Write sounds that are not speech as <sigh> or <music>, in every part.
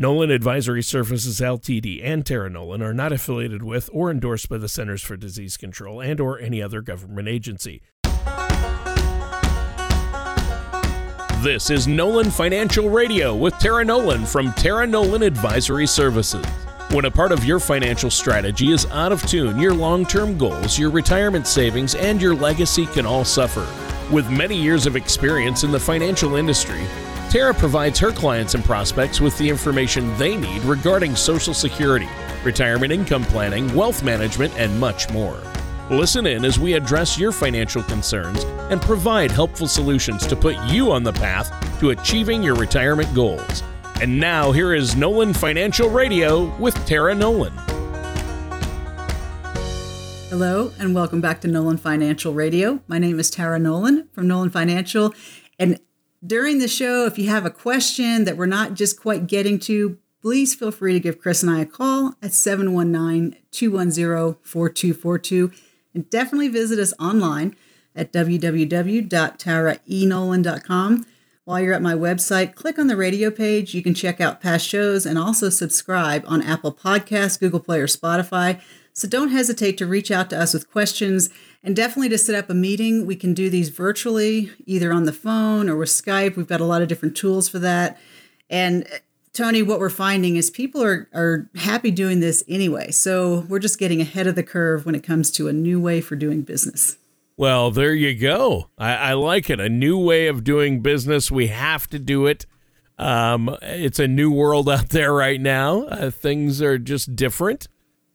Nolan Advisory Services Ltd. and Tara Nolan are not affiliated with or endorsed by the Centers for Disease Control and or any other government agency. This is Nolan Financial Radio with Tara Nolan from Tara Nolan Advisory Services. When a part of your financial strategy is out of tune, your long term goals, your retirement savings, and your legacy can all suffer. With many years of experience in the financial industry, Tara provides her clients and prospects with the information they need regarding Social Security, retirement income planning, wealth management, and much more. Listen in as we address your financial concerns and provide helpful solutions to put you on the path to achieving your retirement goals. And now, here is Nolan Financial Radio with Tara Nolan. Hello, and welcome back to Nolan Financial Radio. My name is Tara Nolan from Nolan Financial. And during the show, if you have a question that we're not just quite getting to, please feel free to give Chris and I a call at 719 210 4242. And definitely visit us online at www.taraenolan.com. While you're at my website, click on the radio page. You can check out past shows and also subscribe on Apple Podcasts, Google Play, or Spotify. So don't hesitate to reach out to us with questions and definitely to set up a meeting. We can do these virtually, either on the phone or with Skype. We've got a lot of different tools for that. And Tony, what we're finding is people are, are happy doing this anyway. So we're just getting ahead of the curve when it comes to a new way for doing business. Well, there you go. I, I like it. A new way of doing business. We have to do it. Um, it's a new world <laughs> out there right now. Uh, things are just different.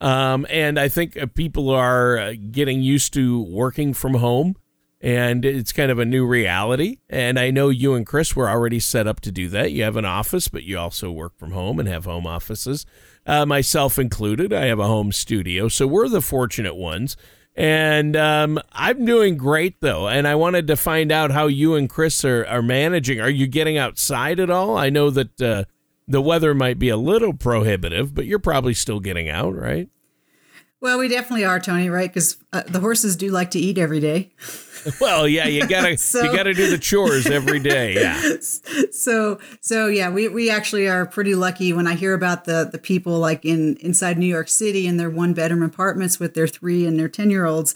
Um, and I think uh, people are uh, getting used to working from home and it's kind of a new reality. And I know you and Chris were already set up to do that. You have an office, but you also work from home and have home offices, uh, myself included. I have a home studio. So we're the fortunate ones. And um, I'm doing great though, and I wanted to find out how you and Chris are, are managing. Are you getting outside at all? I know that uh, the weather might be a little prohibitive, but you're probably still getting out, right? Well, we definitely are, Tony. Right? Because uh, the horses do like to eat every day. <laughs> well, yeah, you gotta so, <laughs> you gotta do the chores every day. Yeah. <laughs> So so yeah, we, we actually are pretty lucky when I hear about the the people like in inside New York City in their one bedroom apartments with their three and their ten year olds.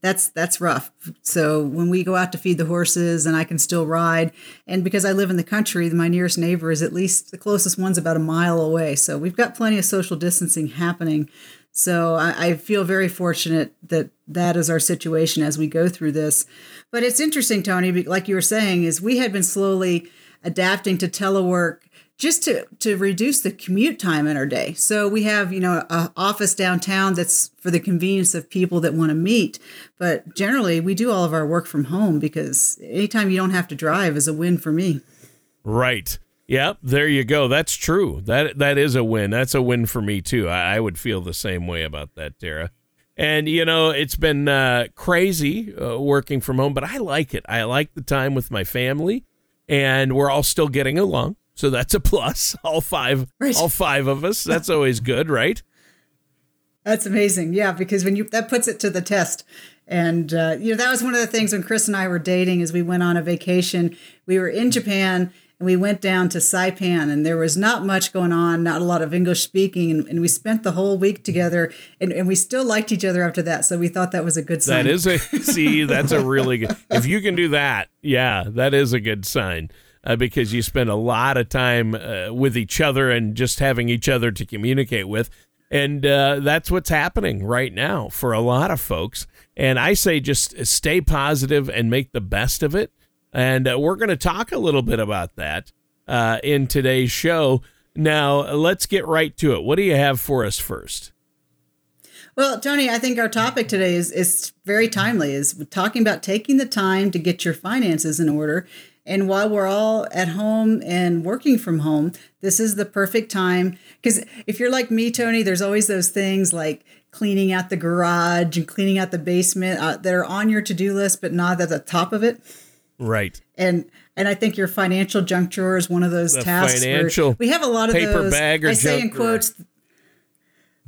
That's that's rough. So when we go out to feed the horses and I can still ride, and because I live in the country, my nearest neighbor is at least the closest one's about a mile away. So we've got plenty of social distancing happening. So I, I, feel very fortunate that that is our situation as we go through this. But it's interesting, Tony, like you were saying, is we had been slowly adapting to telework just to, to reduce the commute time in our day. So we have, you know, an office downtown that's for the convenience of people that want to meet. But generally, we do all of our work from home because anytime you don't have to drive is a win for me. Right. Yep, there you go. That's true. That that is a win. That's a win for me too. I, I would feel the same way about that, Tara. And you know, it's been uh, crazy uh, working from home, but I like it. I like the time with my family, and we're all still getting along. So that's a plus. <laughs> All five, right. all five of us. That's always good, right? That's amazing. Yeah, because when you that puts it to the test. And uh, you know that was one of the things when Chris and I were dating. As we went on a vacation, we were in Japan and we went down to Saipan and there was not much going on, not a lot of English speaking. And, and we spent the whole week together and, and, we still liked each other after that. So we thought that was a good sign. That is a, <laughs> see, that's a really good, if you can do that, yeah, that is a good sign. Uh, because you spend a lot of time uh, with each other and just having each other to communicate with. And uh, that's what's happening right now for a lot of folks. And I say just stay positive and make the best of it and uh, we're going to talk a little bit about that uh, in today's show. Now, let's get right to it. What do you have for us first? Well, Tony, I think our topic today is, is very timely, is talking about taking the time to get your finances in order. And while we're all at home and working from home, this is the perfect time. Because if you're like me, Tony, there's always those things like cleaning out the garage and cleaning out the basement uh, that are on your to do list, but not at the top of it. Right. And and I think your financial junk drawer is one of those the tasks. Financial we have a lot of paper those. Bag or I say in quotes. Drawer.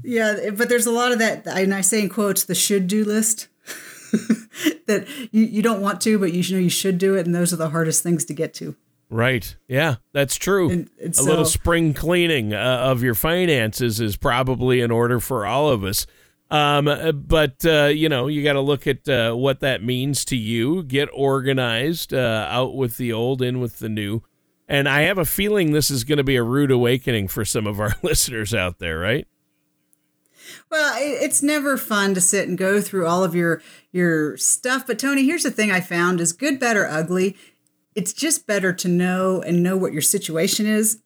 Yeah, but there's a lot of that, and I say in quotes the should do list. <laughs> <laughs> that you, you don't want to, but you know you should do it, and those are the hardest things to get to. Right. Yeah, that's true. And- and a so- little spring cleaning uh, of your finances is probably in order for all of us. Um, uh, but uh, you know, you got to look at uh, what that means to you. Get organized, uh, out with the old, in with the new. And I have a feeling this is going to be a rude awakening for some of our <laughs> listeners out there, right? Well, it's never fun to sit and go through all of your your stuff. But Tony, here's the thing I found is good, better, ugly. It's just better to know and know what your situation is.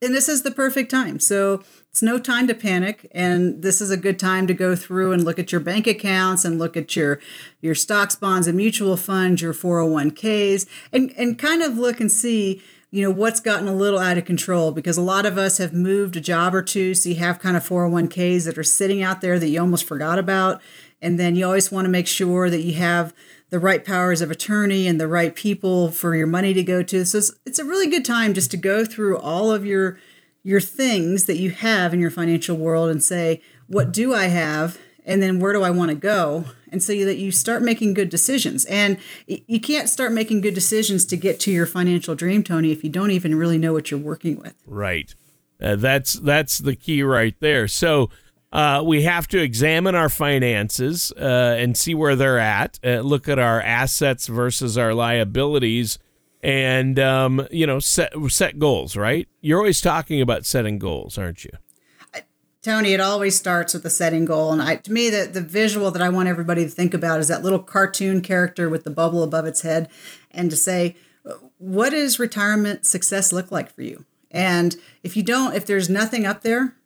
And this is the perfect time. So it's no time to panic. And this is a good time to go through and look at your bank accounts and look at your your stocks, bonds, and mutual funds, your 401ks, and, and kind of look and see you know what's gotten a little out of control because a lot of us have moved a job or two so you have kind of 401ks that are sitting out there that you almost forgot about. And then you always want to make sure that you have the right powers of attorney and the right people for your money to go to. So it's, it's a really good time just to go through all of your your things that you have in your financial world and say what do i have and then where do i want to go and so that you start making good decisions and you can't start making good decisions to get to your financial dream tony if you don't even really know what you're working with Right. Uh, that's that's the key right there. So uh, we have to examine our finances uh, and see where they're at. Uh, look at our assets versus our liabilities, and um, you know set set goals. Right. You're always talking about setting goals, aren't you? Tony, it always starts with a setting goal. And I, to me, the, the visual that I want everybody to think about is that little cartoon character with the bubble above its head and to say, what does retirement success look like for you? And if you don't, if there's nothing up there,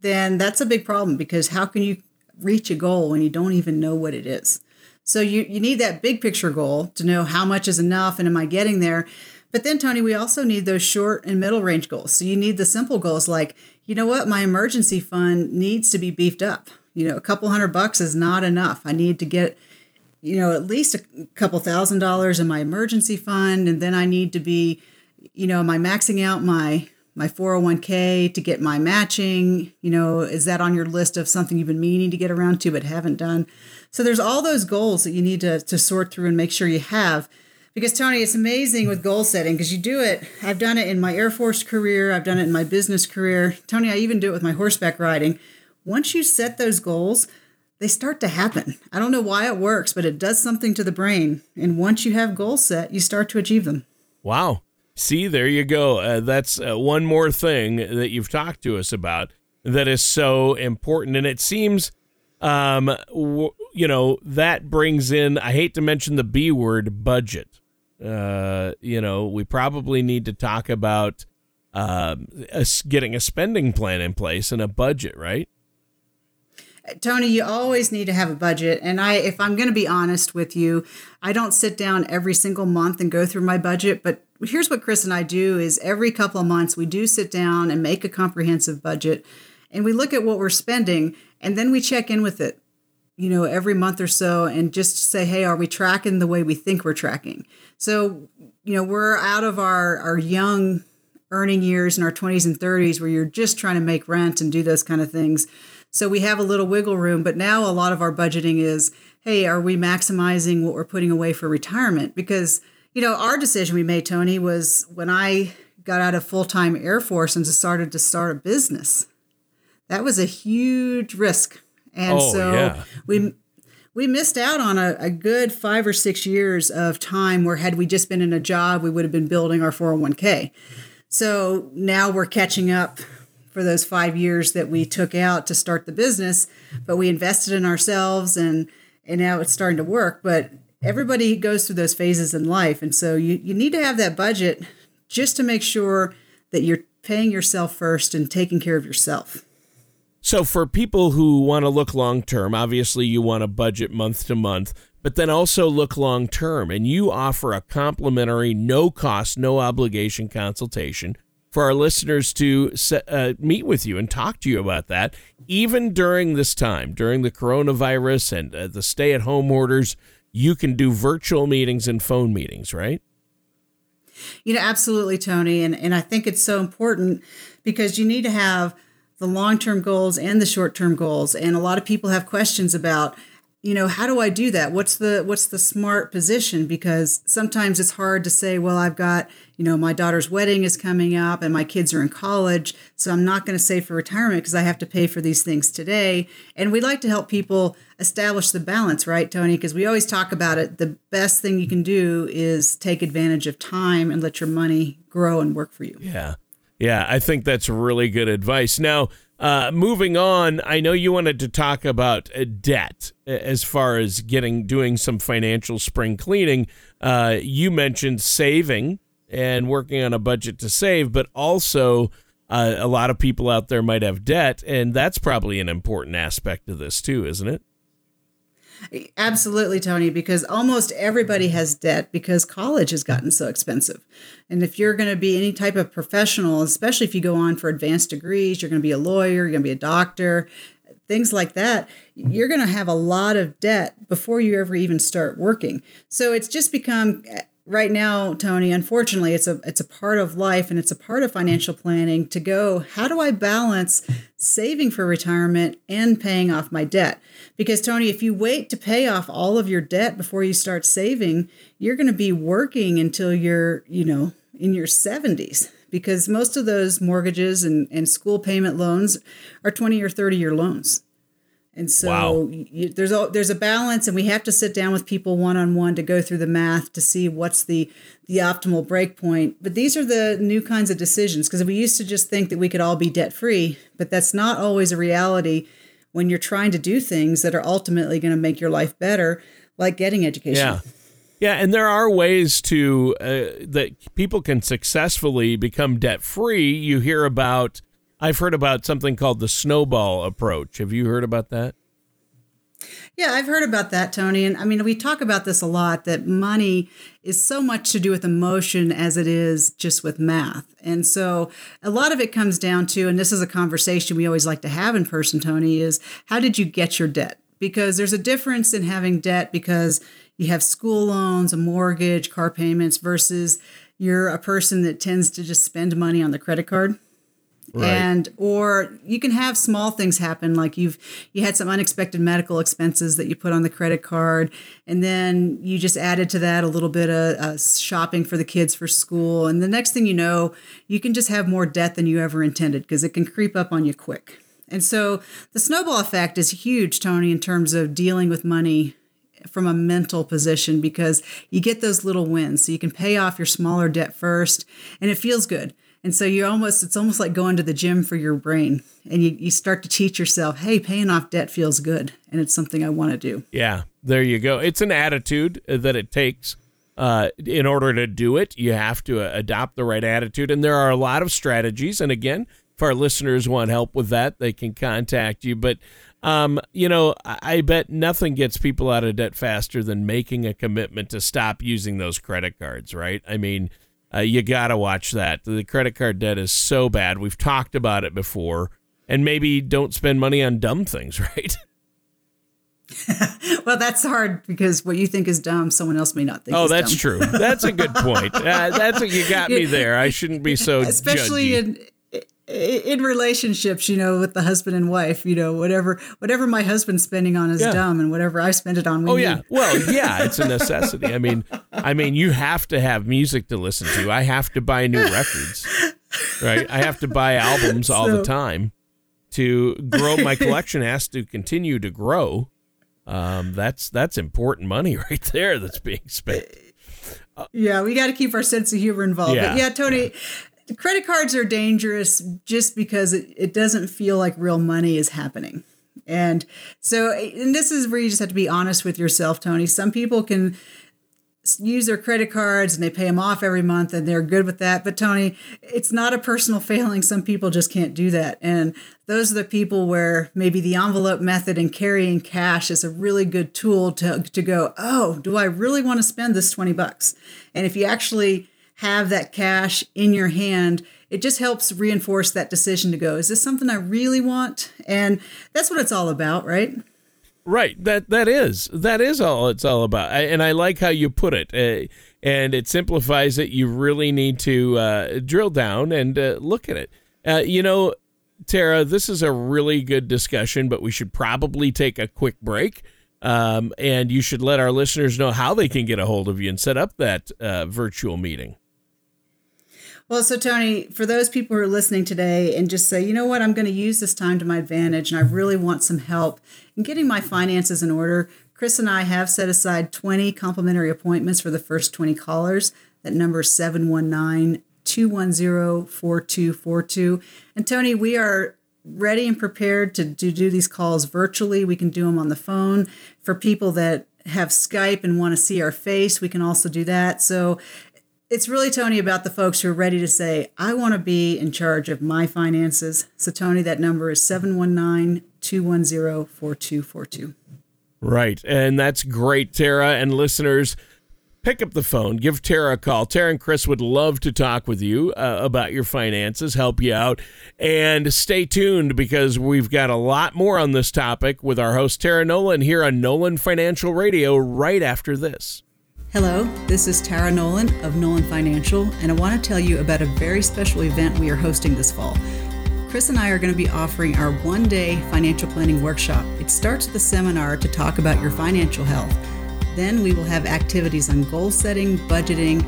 then that's a big problem because how can you reach a goal when you don't even know what it is? So you, you need that big picture goal to know how much is enough and am I getting there? But then, Tony, we also need those short and middle range goals. So you need the simple goals like, you know what, my emergency fund needs to be beefed up. You know, a couple hundred bucks is not enough. I need to get, you know, at least a couple thousand dollars in my emergency fund. And then I need to be, you know, am I maxing out my my 401k to get my matching? You know, is that on your list of something you've been meaning to get around to but haven't done? So there's all those goals that you need to, to sort through and make sure you have because Tony, it's amazing with goal setting because you do it. I've done it in my Air Force career, I've done it in my business career. Tony, I even do it with my horseback riding. Once you set those goals, they start to happen. I don't know why it works, but it does something to the brain. And once you have goals set, you start to achieve them. Wow. See, there you go. Uh, that's uh, one more thing that you've talked to us about that is so important. And it seems, um, w- you know, that brings in, I hate to mention the B word, budget. Uh, you know, we probably need to talk about uh, getting a spending plan in place and a budget, right? Tony, you always need to have a budget. And I, if I'm going to be honest with you, I don't sit down every single month and go through my budget. But here's what Chris and I do is every couple of months, we do sit down and make a comprehensive budget and we look at what we're spending and then we check in with it, you know, every month or so and just say, hey, are we tracking the way we think we're tracking? So, you know, we're out of our, our young earning years in our 20s and 30s where you're just trying to make rent and do those kind of things. So we have a little wiggle room, but now a lot of our budgeting is, hey, are we maximizing what we're putting away for retirement? Because, you know, our decision we made, Tony, was when I got out of full-time Air Force and started to start a business. That was a huge risk. And Oh, so yeah. we we missed out on a, a good five or six years of time where had we just been in a job, we would have been building our 401k. So now we're catching up for those five years that we took out to start the business, but we invested in ourselves and and now it's starting to work. But everybody goes through those phases in life. And so you, you need to have that budget just to make sure that you're paying yourself first and taking care of yourself. So for people who want to look long term, obviously you want to budget month to month, but then also look long term. And you offer a complimentary, no cost, no obligation consultation for our listeners to uh, meet with you and talk to you about that, even during this time, during the coronavirus and uh, the stay at home orders. You can do virtual meetings and phone meetings, right? You know, absolutely, Tony. And, and I think it's so important because you need to have the long term goals and the short term goals. And a lot of people have questions about you know how do i do that? What's the what's the smart position? Because sometimes it's hard to say well i've got you know my daughter's wedding is coming up and my kids are in college so i'm not going to save for retirement because i have to pay for these things today. And we like to help people establish the balance right tony? Because we always talk about it. The best thing you can do is take advantage of time and let your money grow and work for you. Yeah yeah i think that's really good advice now uh, moving on, I know you wanted to talk about uh, debt as far as getting doing some financial spring cleaning. Uh, you mentioned saving and working on a budget to save, but also uh, a lot of people out there might have debt, and that's probably an important aspect of this too, isn't it? Absolutely, Tony, because almost everybody has debt because college has gotten so expensive. And if you're going to be any type of professional, especially if you go on for advanced degrees, you're going to be a lawyer, you're going to be a doctor, things like that, you're going to have a lot of debt before you ever even start working. So it's just become right now, Tony, unfortunately, it's a it's a part of life and it's a part of financial planning to go, how do I balance saving for retirement and paying off my debt? Because Tony, if you wait to pay off all of your debt before you start saving, you're going to be working until you're, you know, in your 70s because most of those mortgages and, and school payment loans are 20 or 30 year loans. And so wow. you, there's a there's a balance, and we have to sit down with people one on one to go through the math to see what's the the optimal break point. But these are the new kinds of decisions because we used to just think that we could all be debt free, but that's not always a reality when you're trying to do things that are ultimately going to make your life better, like getting education. Yeah. Yeah, and there are ways to uh, that people can successfully become debt free. You hear about I've heard about something called the snowball approach. Have you heard about that? Yeah, I've heard about that, Tony. And I mean, we talk about this a lot that money is so much to do with emotion as it is just with math. And so a lot of it comes down to, and this is a conversation we always like to have in person, Tony, is how did you get your debt? Because there's a difference in having debt because you have school loans, a mortgage, car payments versus you're a person that tends to just spend money on the credit card. Right. And or you can have small things happen like you've you had some unexpected medical expenses that you put on the credit card and then you just added to that a little bit of uh, shopping for the kids for school and the next thing you know you can just have more debt than you ever intended because it can creep up on you quick. And so the snowball effect is huge Tony in terms of dealing with money from a mental position because you get those little wins so you can pay off your smaller debt first and it feels good and so you almost, it's almost like going to the gym for your brain. And you, you start to teach yourself, hey, paying off debt feels good. And it's something I want to do. Yeah, there you go. It's an attitude that it takes. Uh, in order to do it, you have to uh, adopt the right attitude. And there are a lot of strategies. And again, if our listeners want help with that, they can contact you. But, um, you know, I bet nothing gets people out of debt faster than making a commitment to stop using those credit cards, right? I mean, uh, you got to watch that. The credit card debt is so bad. We've talked about it before. And maybe don't spend money on dumb things, <laughs> right? <laughs> well, that's hard because what you think is dumb, someone else may not think. Oh, that's dumb. true. That's a good point. <laughs> Uh, that's what you got me there. I shouldn't be so especially judgy. in in relationships, you know, with the husband and wife, you know, whatever whatever my husband's spending on is yeah. dumb, and whatever I spend it on. We oh need. yeah, well yeah, it's a necessity. I mean, I mean, you have to have music to listen to. I have to buy new records, right? I have to buy albums all so, the time to grow. My collection has to continue to grow. Um, that's that's important money <laughs> right there that's being spent. yeah, we got to keep our sense of humor involved. Yeah, but yeah Tony. Yeah credit cards are dangerous just because it, it doesn't feel like real money is happening. And so, and this is where you just have to be honest with yourself, Tony. Some people can use their credit cards and they pay them off every month and they're good with that. But Tony, it's not a personal failing. Some people just can't do that. And those are the people where maybe the envelope method and carrying cash is a really good tool to, to go, oh, do I really want to spend this 20 bucks? And if you actually have that cash in your hand, it just helps reinforce that decision to go, is this something I really want? And that's what it's all about, right? Right. That that is that is all it's all about. I, and I like how you put it. Uh, and it simplifies it. You really need to uh, drill down and uh, look at it. Uh, you know, Tara, this is a really good discussion, but we should probably take a quick break. Um, and you should let our listeners know how they can get a hold of you and set up that uh, virtual meeting. Well, so Tony, for those people who are listening today and just say, you know what, I'm going to use this time to my advantage and I really want some help in getting my finances in order, Chris and I have set aside 20 complimentary appointments for the first 20 callers. That number is 719 210 4242. And Tony, we are ready and prepared to, to do these calls virtually. We can do them on the phone. For people that have Skype and want to see our face, we can also do that. So it's really, Tony, about the folks who are ready to say, I want to be in charge of my finances. So, Tony, that number is 719 210 4242. Right. And that's great, Tara. And listeners, pick up the phone, give Tara a call. Tara and Chris would love to talk with you uh, about your finances, help you out, and stay tuned because we've got a lot more on this topic with our host, Tara Nolan, here on Nolan Financial Radio right after this. Hello, this is Tara Nolan of Nolan Financial, and I want to tell you about a very special event we are hosting this fall. Chris and I are going to be offering our one day financial planning workshop. It starts with a seminar to talk about your financial health. Then we will have activities on goal setting, budgeting,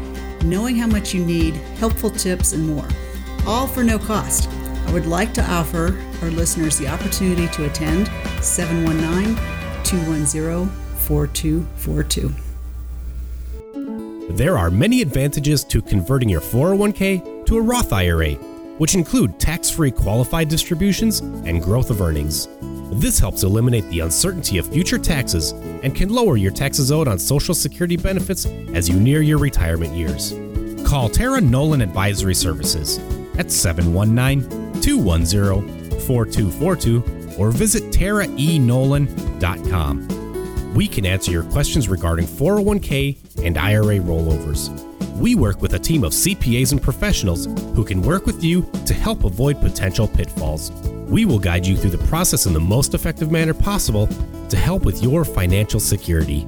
knowing how much you need, helpful tips, and more. All for no cost. I would like to offer our listeners the opportunity to attend 719 210 4242. There are many advantages to converting your 401k to a Roth IRA, which include tax free qualified distributions and growth of earnings. This helps eliminate the uncertainty of future taxes and can lower your taxes owed on Social Security benefits as you near your retirement years. Call Tara Nolan Advisory Services at 719 210 4242 or visit taraenolan.com. We can answer your questions regarding 401k and IRA rollovers. We work with a team of CPAs and professionals who can work with you to help avoid potential pitfalls. We will guide you through the process in the most effective manner possible to help with your financial security.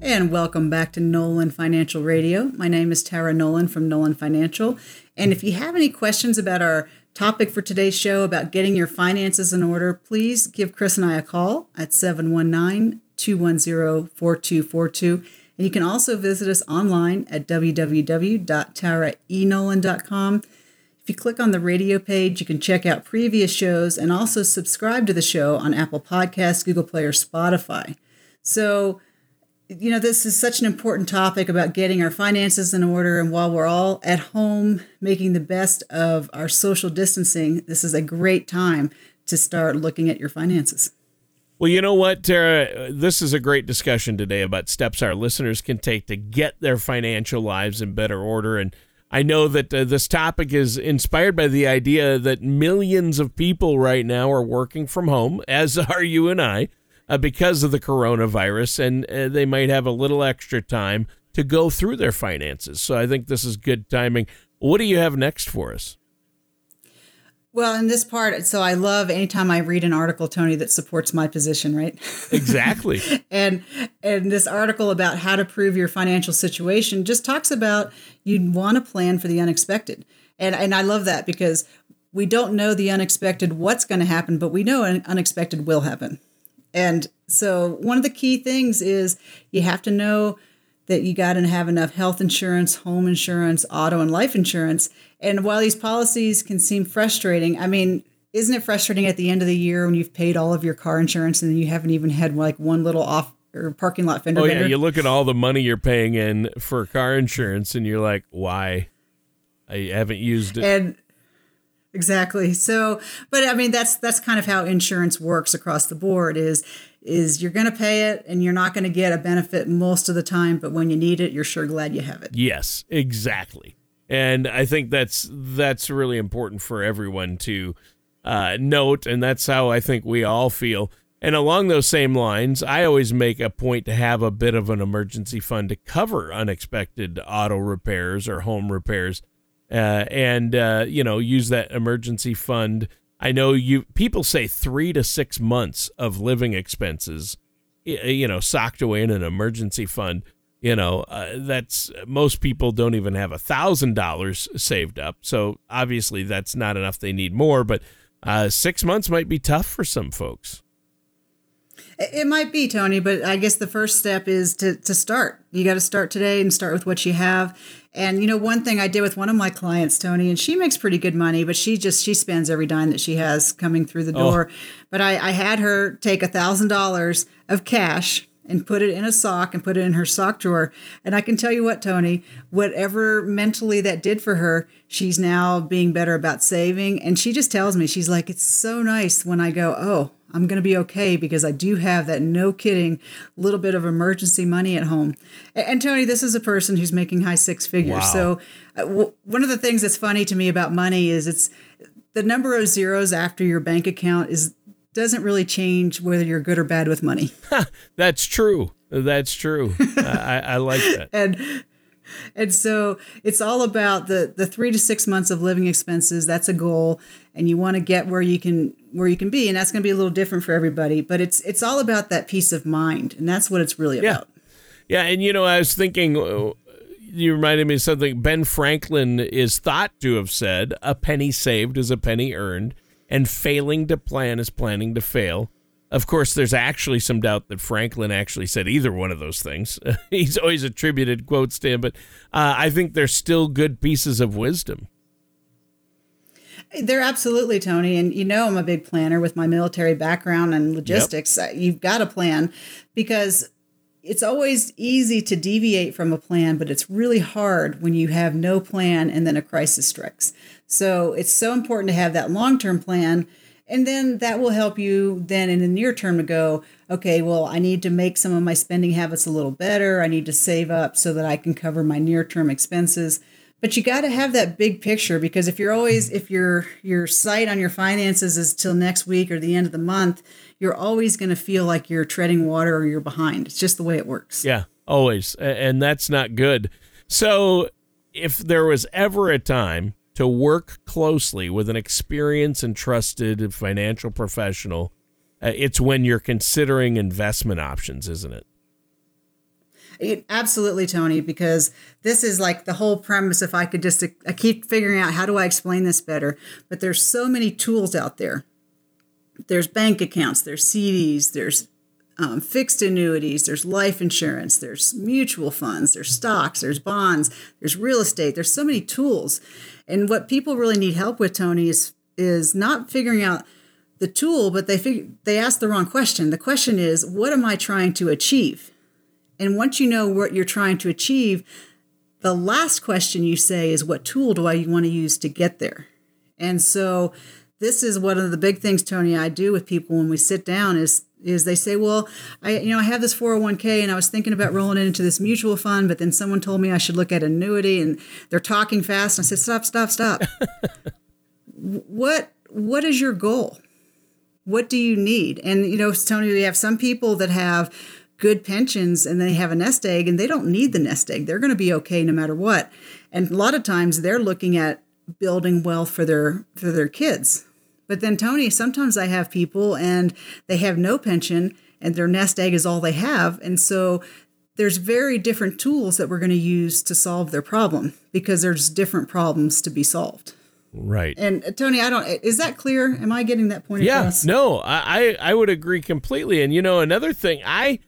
And welcome back to Nolan Financial Radio. My name is Tara Nolan from Nolan Financial. And if you have any questions about our topic for today's show about getting your finances in order, please give Chris and I a call at 719 210 4242. And you can also visit us online at www.taraenolan.com. If you click on the radio page, you can check out previous shows and also subscribe to the show on Apple Podcasts, Google Play, or Spotify. So, you know, this is such an important topic about getting our finances in order. And while we're all at home making the best of our social distancing, this is a great time to start looking at your finances. Well, you know what, Tara? This is a great discussion today about steps our listeners can take to get their financial lives in better order. And I know that uh, this topic is inspired by the idea that millions of people right now are working from home, as <laughs> are you and I, uh, because of the coronavirus, and uh, they might have a little extra time to go through their finances. So I think this is good timing. What do you have next for us? Well, in this part, so I love anytime I read an article, Tony, that supports my position, right? <laughs> Exactly. and and this article about how to prove your financial situation just talks about you'd want to plan for the unexpected. And and I love that because we don't know the unexpected what's going to happen, but we know an unexpected will happen. And so one of the key things is you have to know that you got to have enough health insurance, home insurance, auto and life insurance. And while these policies can seem frustrating, I mean, isn't it frustrating at the end of the year when you've paid all of your car insurance and you haven't even had like one little off or parking lot fender? Oh yeah, bender? you look at all the money you're paying in for car insurance, and you're like, why? I haven't used it. And exactly. So, but I mean, that's that's kind of how insurance works across the board. Is is you're going to pay it and you're not going to get a benefit most of the time, but when you need it, you're sure glad you have it. Yes, exactly. And I think that's that's really important for everyone to uh, note, and that's how I think we all feel. And along those same lines, I always make a point to have a bit of an emergency fund to cover unexpected auto repairs or home repairs, uh, and uh, you know use that emergency fund. I know you people say three to six months of living expenses, you know, socked away in an emergency fund you know uh, that's most people don't even have a thousand dollars saved up so obviously that's not enough they need more but uh, six months might be tough for some folks It might be, Tony, but I guess the first step is to, to start. You got to start today and start with what you have. And, you know, one thing I did with one of my clients, Tony, and she makes pretty good money, but she just, she spends every dime that she has coming through the oh. door. Oh. But I, I had her take a $1,000 of cash and put it in a sock and put it in her sock drawer. And I can tell you what, Tony, whatever mentally that did for her, she's now being better about saving. And she just tells me, she's like, it's so nice when I go, oh, I'm going to be okay because I do have that no kidding little bit of emergency money at home. And, Tony, this is a person who's making high six figures. Wow. So, uh, w- one of the things that's funny to me about money is it's the number of zeros after your bank account is doesn't really change whether you're good or bad with money. <laughs> that's true. That's true. I, I like that. <laughs> and and so it's all about the the three to six months of living expenses. That's a goal, and you want to get where you can where you can be, and that's going to be a little different for everybody. But it's it's all about that peace of mind, and that's what it's really about. Yeah, and you know, I was thinking. Uh, you reminded me of something Ben Franklin is thought to have said: "A penny saved is a penny earned." and failing to plan is planning to fail. Of course, there's actually some doubt that Franklin actually said either one of those things. <laughs> He's always attributed quotes to him, but uh, I think they're still good pieces of wisdom. They're absolutely, Tony. And you know, I'm a big planner with my military background and logistics. Yep. You've got to plan because it's always easy to deviate from a plan, but it's really hard when you have no plan and then a crisis strikes. So it's so important to have that long term plan. And then that will help you then in the near term to go, okay, well, I need to make some of my spending habits a little better. I need to save up so that I can cover my near term expenses. But you got to have that big picture because if you're always if your your sight on your finances is till next week or the end of the month, you're always going to feel like you're treading water or you're behind. It's just the way it works. Yeah, always. And that's not good. So, if there was ever a time to work closely with an experienced and trusted financial professional, uh, it's when you're considering investment options, isn't it? It, absolutely, Tony, because this is like the whole premise. If I could just, I keep figuring out how do I explain this better, but there's so many tools out there. There's bank accounts, there's CDs, there's um, fixed annuities, there's life insurance, there's mutual funds, there's stocks, there's bonds, there's real estate. There's so many tools. And what people really need help with, Tony, is is not figuring out the tool, but they fig- they ask the wrong question. The question is, what am I trying to achieve? And once you know what you're trying to achieve, the last question you say is, what tool do I want to use to get there? And so this is one of the big things, Tony, I do with people when we sit down is is they say, well, I you know I have this 401k and I was thinking about rolling it into this mutual fund, but then someone told me I should look at annuity and they're talking fast. And I said, stop, stop, stop. <laughs> what what is your goal? What do you need? And you know, Tony, we have some people that have good pensions and they have a nest egg and they don't need the nest egg. They're going to be okay no matter what. And a lot of times they're looking at building wealth for their for their kids but then, Tony, sometimes I have people and they have no pension and their nest egg is all they have. And so there's very different tools that we're going to use to solve their problem because there's different problems to be solved. Right. And uh, Tony, I don't. Is that clear? Am I getting that point yeah, across? No, I I would agree completely. And you know, another thing, I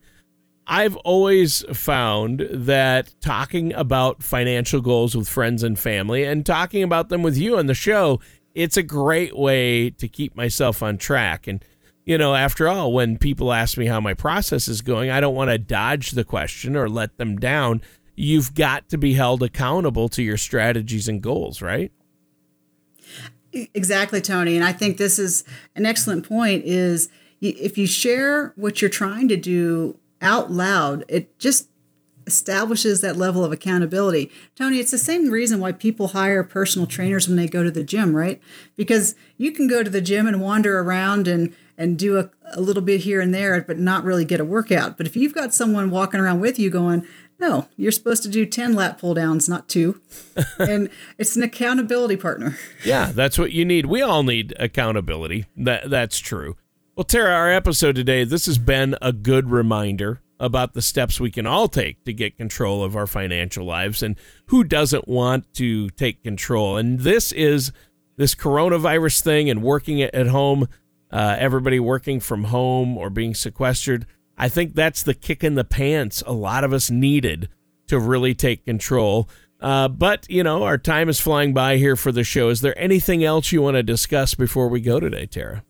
I've always found that talking about financial goals with friends and family and talking about them with you on the show it's a great way to keep myself on track. And, you know, after all, when people ask me how my process is going, I don't want to dodge the question or let them down. You've got to be held accountable to your strategies and goals, right? Exactly, Tony. And I think this is an excellent point is if you share what you're trying to do out loud, it just establishes that level of accountability. Tony, it's the same reason why people hire personal trainers when they go to the gym, right? Because you can go to the gym and wander around and and do a, a little bit here and there, but not really get a workout. But if you've got someone walking around with you going, no, you're supposed to do 10 lat pull downs, not two. <laughs> and it's an accountability partner. Yeah, that's what you need. We all need accountability. That that's true. Well, Tara, our episode today, this has been a good reminder about the steps we can all take to get control of our financial lives and who doesn't want to take control. And this is this coronavirus thing and working at home. uh, everybody working from home or being sequestered. I think that's the kick in the pants a lot of us needed to really take control. Uh, but, you know, our time is flying by here for the show. Is there anything else you want to discuss before we go today, Tara?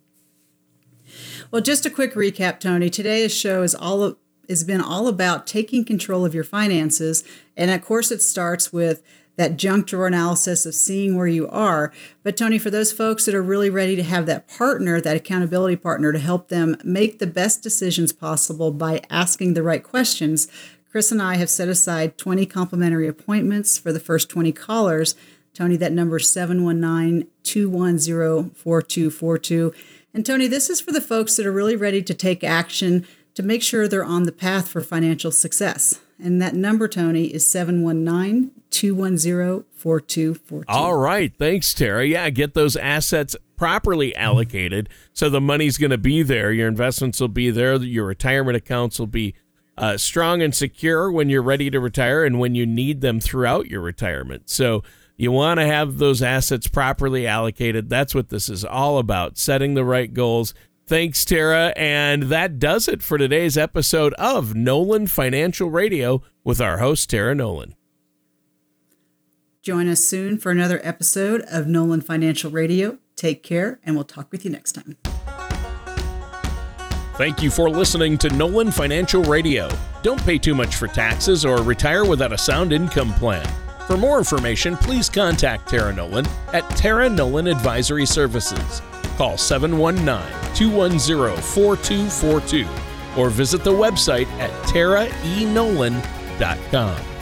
Well, just a quick recap, Tony. Today's show is all has been all about taking control of your finances, and of course, it starts with that junk drawer analysis of seeing where you are. But Tony, for those folks that are really ready to have that partner, that accountability partner to help them make the best decisions possible by asking the right questions, Chris and I have set aside 20 complimentary appointments for the first 20 callers. Tony, that number is 719 210 4242. And Tony, this is for the folks that are really ready to take action to make sure they're on the path for financial success. And that number, Tony, is 719 210 4242. All right. Thanks, Tara. Yeah, get those assets properly allocated so the money's going to be there. Your investments will be there. Your retirement accounts will be uh, strong and secure when you're ready to retire and when you need them throughout your retirement. So you want to have those assets properly allocated. That's what this is all about setting the right goals. Thanks, Tara. And that does it for today's episode of Nolan Financial Radio with our host, Tara Nolan. Join us soon for another episode of Nolan Financial Radio. Take care, and we'll talk with you next time. Thank you for listening to Nolan Financial Radio. Don't pay too much for taxes or retire without a sound income plan. For more information, please contact Tara Nolan at Tara Nolan Advisory Services. Call 719 210 4242 or visit the website at taraenolan.com.